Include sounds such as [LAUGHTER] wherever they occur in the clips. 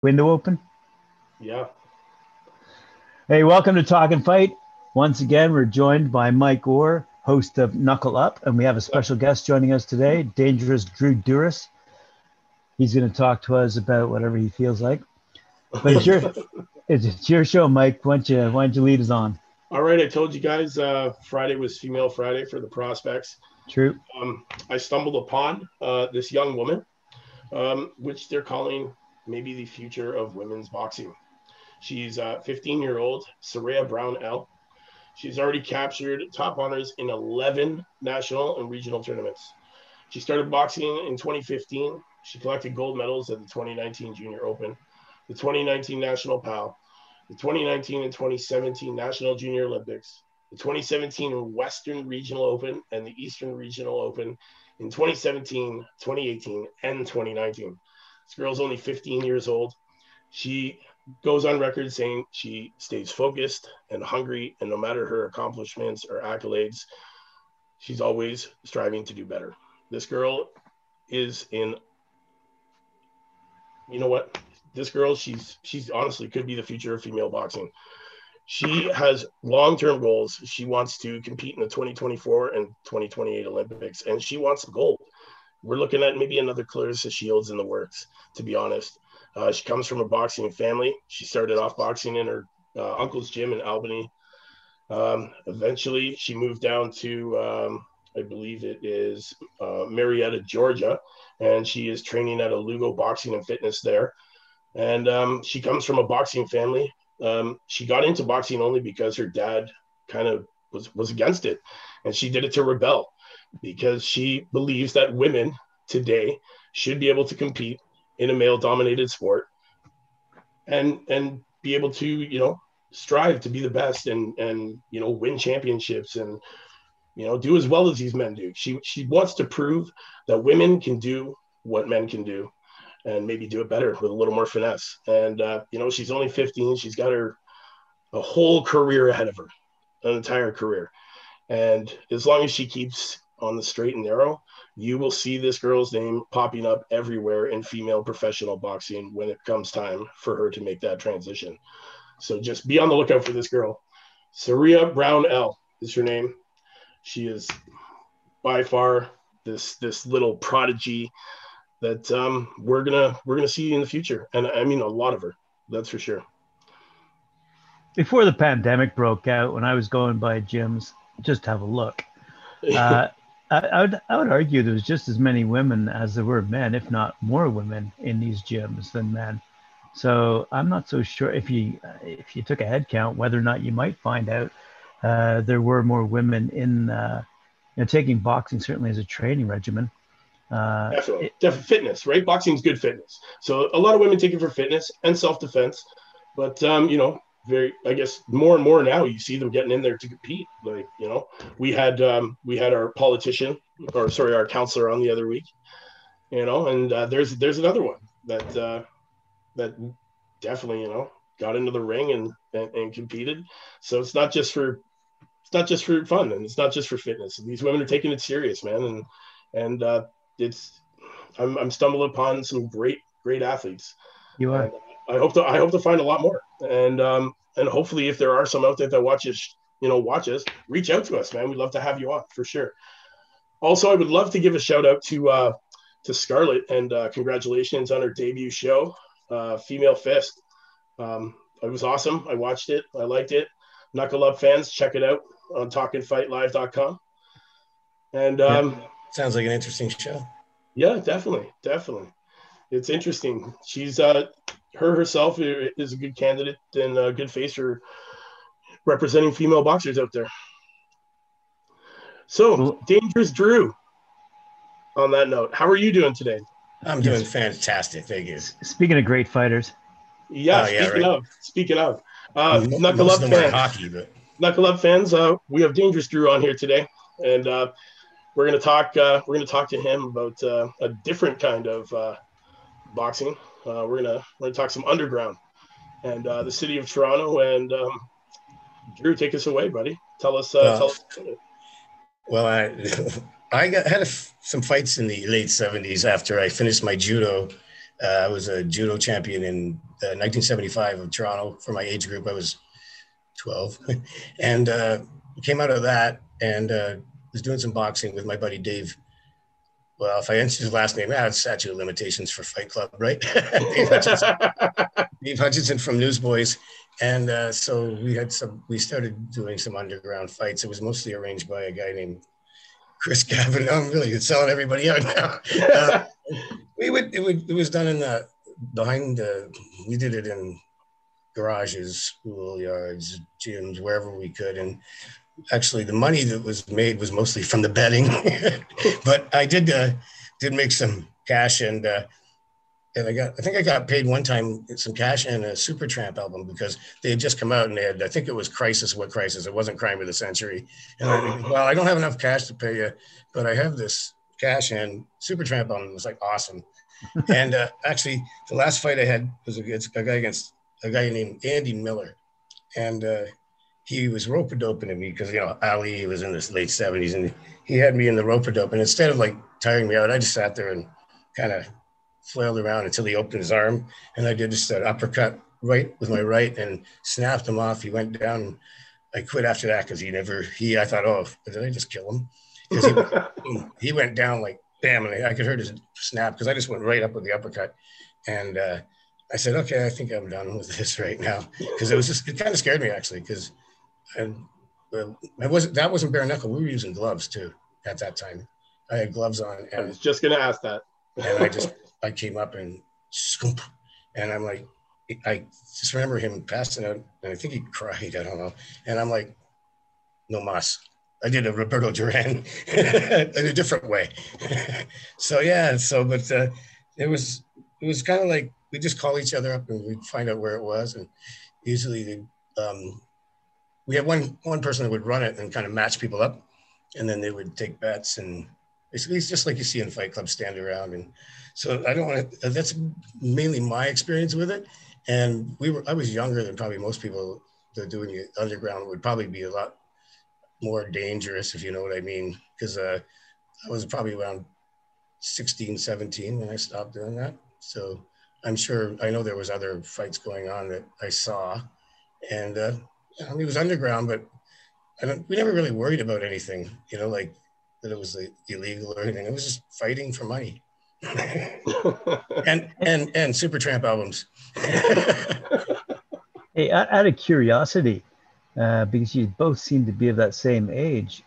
Window open? Yeah. Hey, welcome to Talk and Fight. Once again, we're joined by Mike Orr, host of Knuckle Up, and we have a special guest joining us today, Dangerous Drew Douris. He's going to talk to us about whatever he feels like. But it's your, [LAUGHS] it's your show, Mike. Why don't you, why don't you lead us on? All right. I told you guys uh, Friday was Female Friday for the prospects. True. Um, I stumbled upon uh, this young woman, um, which they're calling maybe the future of women's boxing. She's uh, 15 year old Saraya Brown L. She's already captured top honors in 11 national and regional tournaments. She started boxing in 2015. She collected gold medals at the 2019 Junior Open, the 2019 National PAL, the 2019 and 2017 National Junior Olympics, the 2017 Western Regional Open, and the Eastern Regional Open in 2017, 2018, and 2019. This girl's only 15 years old. She goes on record saying she stays focused and hungry, and no matter her accomplishments or accolades, she's always striving to do better. This girl is in, you know what? This girl, she's she's honestly could be the future of female boxing. She has long-term goals. She wants to compete in the 2024 and 2028 Olympics, and she wants gold we're looking at maybe another Claressa Shields in the works, to be honest. Uh, she comes from a boxing family. She started off boxing in her uh, uncle's gym in Albany. Um, eventually, she moved down to, um, I believe it is uh, Marietta, Georgia, and she is training at a Lugo Boxing and Fitness there. And um, she comes from a boxing family. Um, she got into boxing only because her dad kind of was was against it, and she did it to rebel because she believes that women today should be able to compete in a male dominated sport and and be able to you know strive to be the best and and you know win championships and you know do as well as these men do. She she wants to prove that women can do what men can do and maybe do it better with a little more finesse. And uh, you know she's only 15 she's got her a whole career ahead of her an entire career. And as long as she keeps on the straight and narrow, you will see this girl's name popping up everywhere in female professional boxing when it comes time for her to make that transition. So just be on the lookout for this girl. Saria Brown L is her name. She is by far this this little prodigy that um, we're gonna we're gonna see in the future, and I mean a lot of her. That's for sure. Before the pandemic broke out, when I was going by gyms, just have a look. [LAUGHS] Uh, I, I, would I would argue there's just as many women as there were men, if not more women in these gyms than men. So I'm not so sure if you if you took a head count whether or not you might find out uh, there were more women in uh, you know taking boxing certainly as a training regimen. Uh, Definitely, it, fitness, right? Boxing is good fitness. So a lot of women take it for fitness and self defense, but um, you know very i guess more and more now you see them getting in there to compete. Like you know we had um, we had our politician or sorry our counselor on the other week you know and uh, there's there's another one that uh, that definitely you know got into the ring and, and, and competed. So it's not just for it's not just for fun and it's not just for fitness. These women are taking it serious man and and uh, it's I'm, I'm stumbling upon some great great athletes. You are. And, I hope to I hope to find a lot more. And um and hopefully if there are some out there that watches, you know, watch us, reach out to us, man. We'd love to have you on for sure. Also, I would love to give a shout out to uh to Scarlett and uh, congratulations on her debut show, uh, Female Fist. Um, it was awesome. I watched it. I liked it. Knuckle Up fans, check it out on talkandfightlive.com. And um, sounds like an interesting show. Yeah, definitely, definitely. It's interesting. She's uh, her herself is a good candidate and a good face for representing female boxers out there. So, Dangerous Drew. On that note, how are you doing today? I'm doing fantastic. Thank you. Speaking of great fighters. Yeah, oh, yeah speaking right. of, speaking of, uh, Knuckle Up fans, hockey, but... Knuckle Up fans, uh, we have Dangerous Drew on here today, and uh, we're gonna talk. Uh, we're gonna talk to him about uh, a different kind of uh, boxing. Uh, we're gonna we're gonna talk some underground and uh, the city of Toronto. And um, Drew, take us away, buddy. Tell us. Uh, tell us well, I [LAUGHS] I got, had a, some fights in the late '70s after I finished my judo Uh, I was a judo champion in uh, 1975 of Toronto for my age group. I was 12, [LAUGHS] and uh, came out of that and uh, was doing some boxing with my buddy Dave. Well, if I answer his last name, it's statute of limitations for Fight Club, right? [LAUGHS] Dave, Hutchinson. Dave Hutchinson from Newsboys, and uh, so we had some. We started doing some underground fights. It was mostly arranged by a guy named Chris Gavin. I'm really selling everybody out now. Uh, we would it, would it was done in the behind the we did it in garages, schoolyards, gyms, wherever we could, and actually the money that was made was mostly from the betting, [LAUGHS] but I did uh, did make some cash and. Uh, and I got, I think I got paid one time some cash and a Supertramp album because they had just come out and they had, I think it was Crisis, what Crisis? It wasn't Crime of the Century. And I, well, I don't have enough cash to pay you, but I have this cash and Supertramp album. It was like awesome. [LAUGHS] and uh, actually, the last fight I had was against a guy against a guy named Andy Miller, and uh, he was rope doping to me because you know Ali was in his late seventies, and he had me in the rope dope. And instead of like tiring me out, I just sat there and kind of flailed around until he opened his arm, and I did just an uppercut right with my right and snapped him off. He went down. I quit after that because he never he. I thought, oh, did I just kill him? Because he, [LAUGHS] he went down like bam, and I could hear his snap because I just went right up with the uppercut, and uh, I said, okay, I think I'm done with this [LAUGHS] right now because it was just it kind of scared me actually because and well, I wasn't that wasn't bare knuckle. We were using gloves too at that time. I had gloves on. And, I was just gonna ask that. and I just [LAUGHS] I came up and scoop, and I'm like, I just remember him passing out, and I think he cried. I don't know, and I'm like, no mas. I did a Roberto Duran [LAUGHS] in a different way. [LAUGHS] so yeah, so but uh, it was it was kind of like we just call each other up and we'd find out where it was, and usually they, um, we had one one person that would run it and kind of match people up, and then they would take bets and basically it's just like you see in Fight Club, stand around and so I don't want to. That's mainly my experience with it. And we were. I was younger than probably most people that are doing it underground would probably be a lot more dangerous, if you know what I mean. Because uh, I was probably around 16, 17 when I stopped doing that. So I'm sure I know there was other fights going on that I saw, and uh, I mean, it was underground, but I don't, we never really worried about anything, you know, like that it was like, illegal or anything. It was just fighting for money. [LAUGHS] and and and Supertramp albums. [LAUGHS] hey, out of curiosity, uh, because you both seem to be of that same age,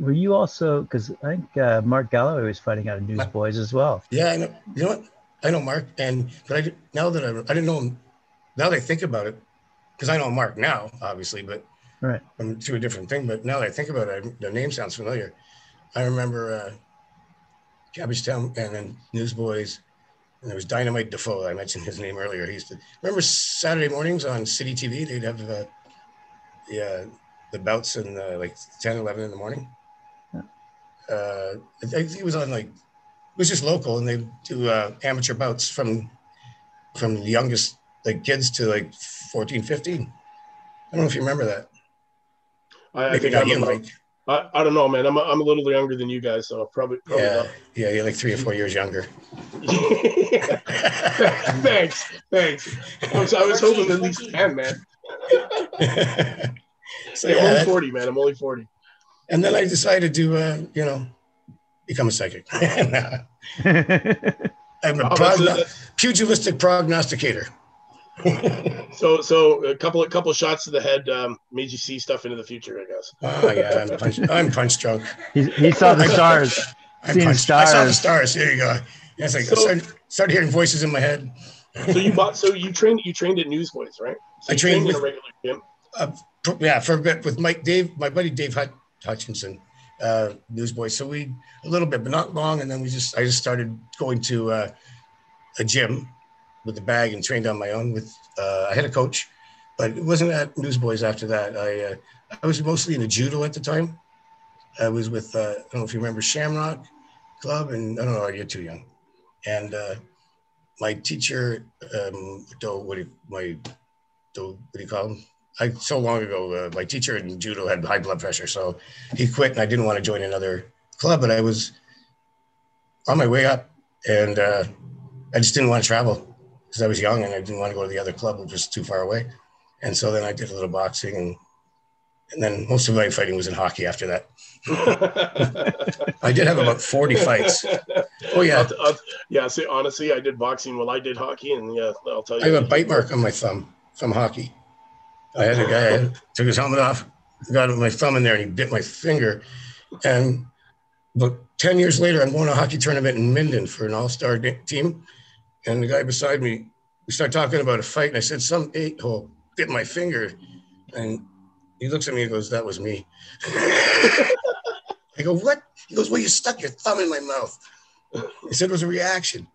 were you also? Because I think uh, Mark Galloway was fighting out of Newsboys as well. Yeah, I know. You know what? I know Mark, and but I now that I, I didn't know him. Now that I think about it, because I know Mark now, obviously, but right, I'm to a different thing. But now that I think about it, the name sounds familiar. I remember. Uh, Cabbagetown and then Newsboys. And there was Dynamite Defoe. I mentioned his name earlier. He used to remember Saturday mornings on City TV. They'd have the the, uh, the bouts in uh, like 10, 11 in the morning. Yeah. Uh, he was on like it was just local, and they do uh, amateur bouts from from the youngest like kids to like 14, 15. I don't know if you remember that. I, I think I remember. I, I don't know, man. I'm a, I'm a little younger than you guys, so probably, probably yeah, not. yeah, you're like three or four years younger. [LAUGHS] thanks, thanks. I was, I was hoping at least ten, man. [LAUGHS] so yeah, I'm only forty, man. I'm only forty. And then I decided to, uh, you know, become a psychic. [LAUGHS] I'm a oh, progno- pugilistic prognosticator. [LAUGHS] so so a couple of couple shots to the head um, made you see stuff into the future, I guess. Oh yeah, I'm punch, I'm punch [LAUGHS] drunk. He, he saw the stars. I'm Seeing stars. I saw the stars. There you go. Yeah, it's like so, I started, started, hearing voices in my head. so you bought. So you trained. You trained at Newsboys, right? So I trained, with, in a regular gym. Uh, yeah, for a bit with Mike Dave, my buddy Dave Hut, Hutchinson, uh, Newsboys. So we a little bit, but not long, and then we just I just started going to uh, a gym with the bag and trained on my own. With uh, I had a coach, but it wasn't at Newsboys after that. I uh, I was mostly in the judo at the time. I was with uh, I don't know if you remember Shamrock Club, and I don't know, you're too young. And uh, my teacher, um, what do you, my what do you call him? I so long ago, uh, my teacher in judo had high blood pressure, so he quit, and I didn't want to join another club. But I was on my way up, and uh, I just didn't want to travel because I was young and I didn't want to go to the other club, which was too far away. And so then I did a little boxing and and then most of my fighting was in hockey after that. [LAUGHS] I did have about 40 fights. Oh yeah. I'll, I'll, yeah. See, honestly, I did boxing while I did hockey, and yeah, I'll tell you. I have a bite mark on my thumb from hockey. I had a guy took his helmet off, got my thumb in there, and he bit my finger. And but 10 years later, I'm going to a hockey tournament in Minden for an all-star team. And the guy beside me, we start talking about a fight. And I said, some eight hole bit my finger. And he looks at me and goes, that was me. [LAUGHS] I go, what? He goes, well, you stuck your thumb in my mouth. He said it was a reaction.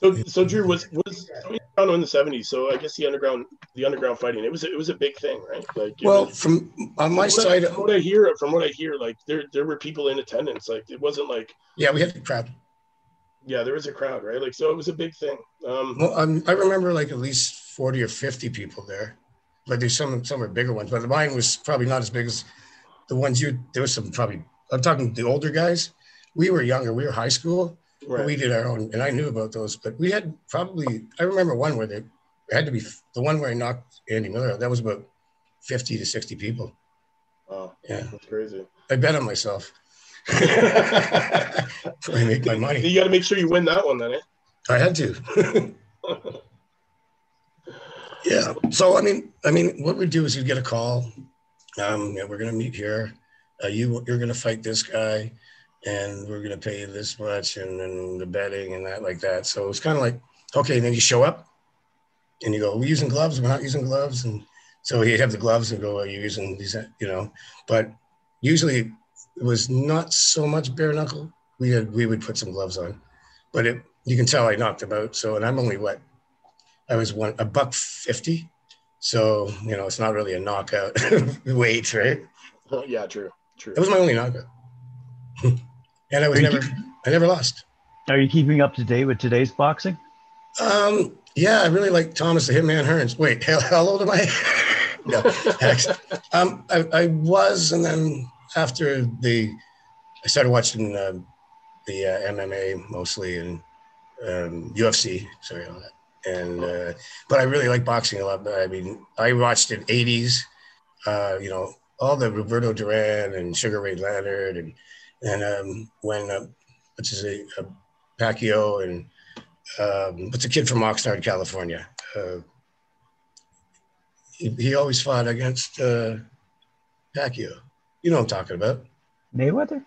So, so Drew was was around in the seventies. So I guess the underground the underground fighting it was it was a big thing, right? Like well, was, from on my from side, what, from what I hear, from what I hear, like there there were people in attendance. Like it wasn't like yeah, we had a crowd. Yeah, there was a crowd, right? Like so, it was a big thing. Um, well, um, I remember like at least forty or fifty people there. but there's some some are bigger ones, but mine was probably not as big as the ones you. There was some probably. I'm talking the older guys. We were younger. We were high school Right. We did our own, and I knew about those, but we had probably, I remember one where they had to be the one where I knocked Andy Miller. out. That was about 50 to 60 people. Wow. Yeah. That's crazy. I bet on myself. I make my money. You got to make sure you win that one then, eh? I had to. [LAUGHS] yeah. So, I mean, I mean, what we do is you get a call. Um, yeah, we're going to meet here. Uh, you, you're going to fight this guy and we're going to pay you this much and then the betting and that like that. So it's kind of like, okay, then you show up and you go, we're using gloves, we're not using gloves. And so he'd have the gloves and go, are you using these, you know, but usually it was not so much bare knuckle. We had, we would put some gloves on, but it, you can tell I knocked him out. So, and I'm only what, I was one, a buck 50. So, you know, it's not really a knockout [LAUGHS] weight, right? Yeah, true. True. That was my only knockout [LAUGHS] and I was never, keep, I never lost. Are you keeping up to date with today's boxing? Um, yeah, I really like Thomas the Hitman Hearns. Wait, how, [LAUGHS] how old am I? no, um, I, I, was, and then after the, I started watching uh, the uh, MMA mostly and um, UFC. Sorry, all that. And uh, but I really like boxing a lot. I mean, I watched it '80s. Uh, you know, all the Roberto Duran and Sugar Ray Leonard and and um, when uh, what's his name, uh, Pacquiao and um, what's a kid from Oxnard, California. Uh, he, he, always fought against Pacquiao. You know what I'm talking about. Mayweather?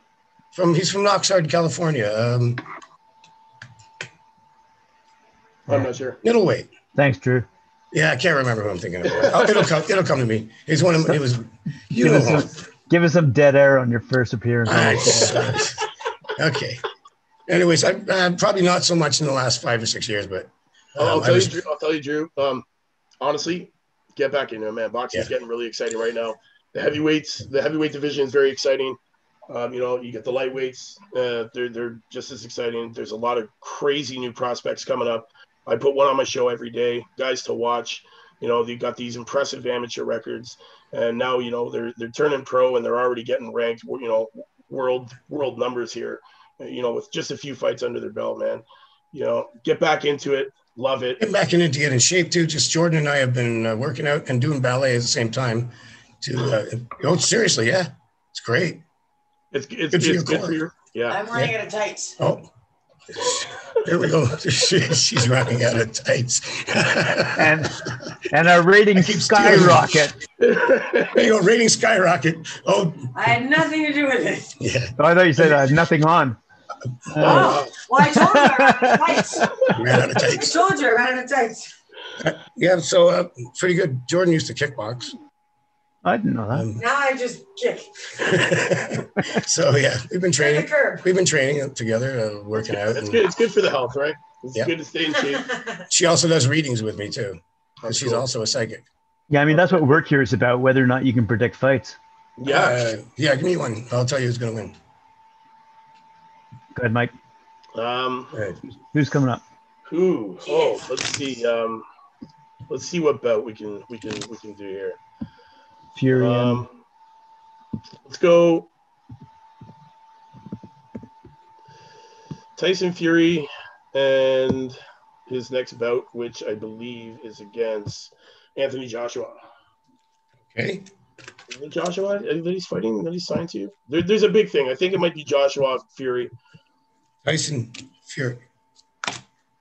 From he's from Oxnard, California. Um, I'm not sure. Middleweight. Thanks, Drew. Yeah, I can't remember who I'm thinking of. Oh, it'll come. It'll come to me. He's one of. It was. [LAUGHS] You know. Give us some dead air on your first appearance. [LAUGHS] okay. Anyways, I, uh, probably not so much in the last five or six years, but um, I'll tell was, you, Drew, I'll tell you, Drew. Um, honestly, get back into it, man. Boxing is yeah. getting really exciting right now. The heavyweights, the heavyweight division is very exciting. Um, you know, you get the lightweights; uh, they're they're just as exciting. There's a lot of crazy new prospects coming up. I put one on my show every day, guys to watch. You know, they've got these impressive amateur records, and now you know they're they're turning pro and they're already getting ranked. You know, world world numbers here. You know, with just a few fights under their belt, man. You know, get back into it. Love it. Get back into get in shape too. Just Jordan and I have been uh, working out and doing ballet at the same time. To uh, oh, seriously, yeah, it's great. It's it's good, it's good for your yeah. I'm running yeah. out of tights. Oh. There we go. [LAUGHS] She's running out of tights. [LAUGHS] and and our ratings skyrocket. [LAUGHS] there you go, ratings skyrocket. Oh, I had nothing to do with it. Yeah. Oh, I thought you said I had nothing on. Uh, oh, well, I told you I ran out of tights. Ran out of tights. I told you I ran out of tights. yeah, so uh, pretty good. Jordan used to kickbox. I didn't know that. Um, now I just kick. [LAUGHS] so yeah, we've been training. We've been training together, uh, working out. It's good. It's good for the health, right? It's yeah. good to stay in shape. [LAUGHS] She also does readings with me too. She's cool. also a psychic. Yeah, I mean that's what we're curious about, whether or not you can predict fights. Yeah, uh, yeah. Give me one. I'll tell you who's going to win. Go ahead, Mike. Um, who's coming up? Who? Oh, let's see. Um, let's see what bout we can we can we can do here. Fury. Um, let's go. Tyson Fury and his next bout, which I believe is against Anthony Joshua. Okay. Joshua that he's fighting that he's signed to? There, there's a big thing. I think it might be Joshua Fury. Tyson Fury.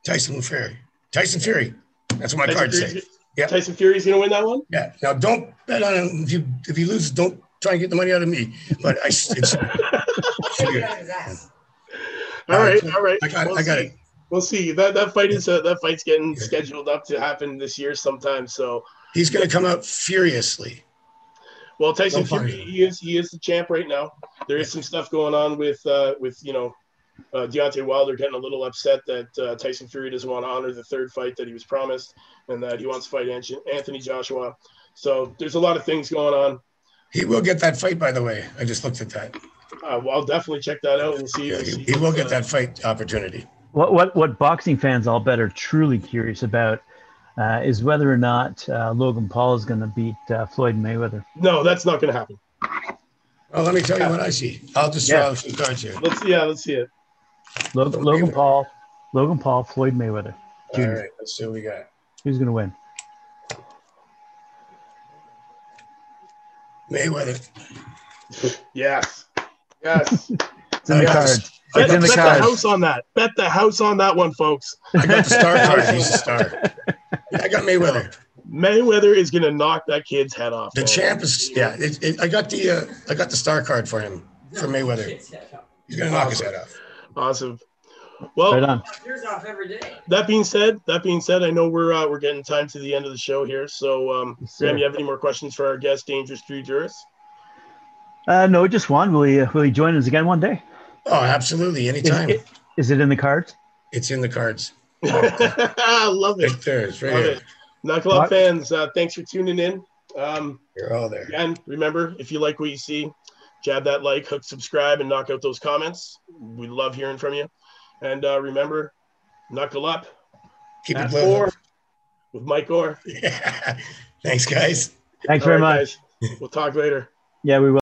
Tyson Fury. Tyson Fury. That's what my Tyson card says. Yeah. Tyson Fury's gonna win that one. Yeah. Now don't bet on him. If you if you lose, don't try and get the money out of me. But I it's, [LAUGHS] Get out of his ass. All right, all right. I got We'll I got it. We'll see. That that fight is uh, that fight's getting Yeah. scheduled up to happen this year sometime. So, He's gonna come out furiously. well, Tyson Fury, he is he is the champ right now. There is some stuff going on with uh, with you know uh, Deontay Wilder getting a little upset that uh, Tyson Fury doesn't want to honor the third fight that he was promised, and that he wants to fight Anthony Joshua. So there's a lot of things going on. He will get that fight, by the way. I just looked at that. Uh, well, I'll definitely check that out and see. Yeah, see he, he will get uh, that fight opportunity. What what what boxing fans all bet are truly curious about uh, is whether or not uh, Logan Paul is going to beat uh, Floyd Mayweather. No, that's not going to happen. Well, let me tell you what I see. I'll just Yeah. draw a few cards here. Let's yeah, let's see it. Logan, Logan Paul, Logan Paul, Floyd Mayweather. All Junior. right, let's see what we got. Who's going to win? Mayweather. Yes, yes. [LAUGHS] It's in the I got cards. the- I Bet, It's in the bet the house on that. Bet the house on that one, folks. I got the star card. [LAUGHS] He's a star. Yeah, I got Mayweather. Mayweather is going to knock that kid's head off. The man. champ is yeah. It, it, I got the uh, I got the star card for him for Mayweather. He's gonna knock his head off. Awesome. Well, Right on. Yours off every day. that being said, that being said, I know we're uh, we're getting time to the end of the show here. So, um, Yes, sir. Sam, you have any more questions for our guest, Dangerous Drew Douris? Uh, no, just one. Will he, uh, will he join us again one day? Oh, absolutely. Is, Anytime. it, is it in the cards? It's in the cards. I [LAUGHS] love it. Right there. Right Love here. it. Knuckle Up fans, uh, thanks for tuning in. Um, You're all there. Again, remember, if you like what you see, jab that like, hook subscribe, and knock out those comments. We love hearing from you. And uh, remember, knuckle up Keep it four blood. with Mike Orr. Yeah. [LAUGHS] Thanks, guys. Thanks All very right, much. guys. We'll talk later. Yeah, we will.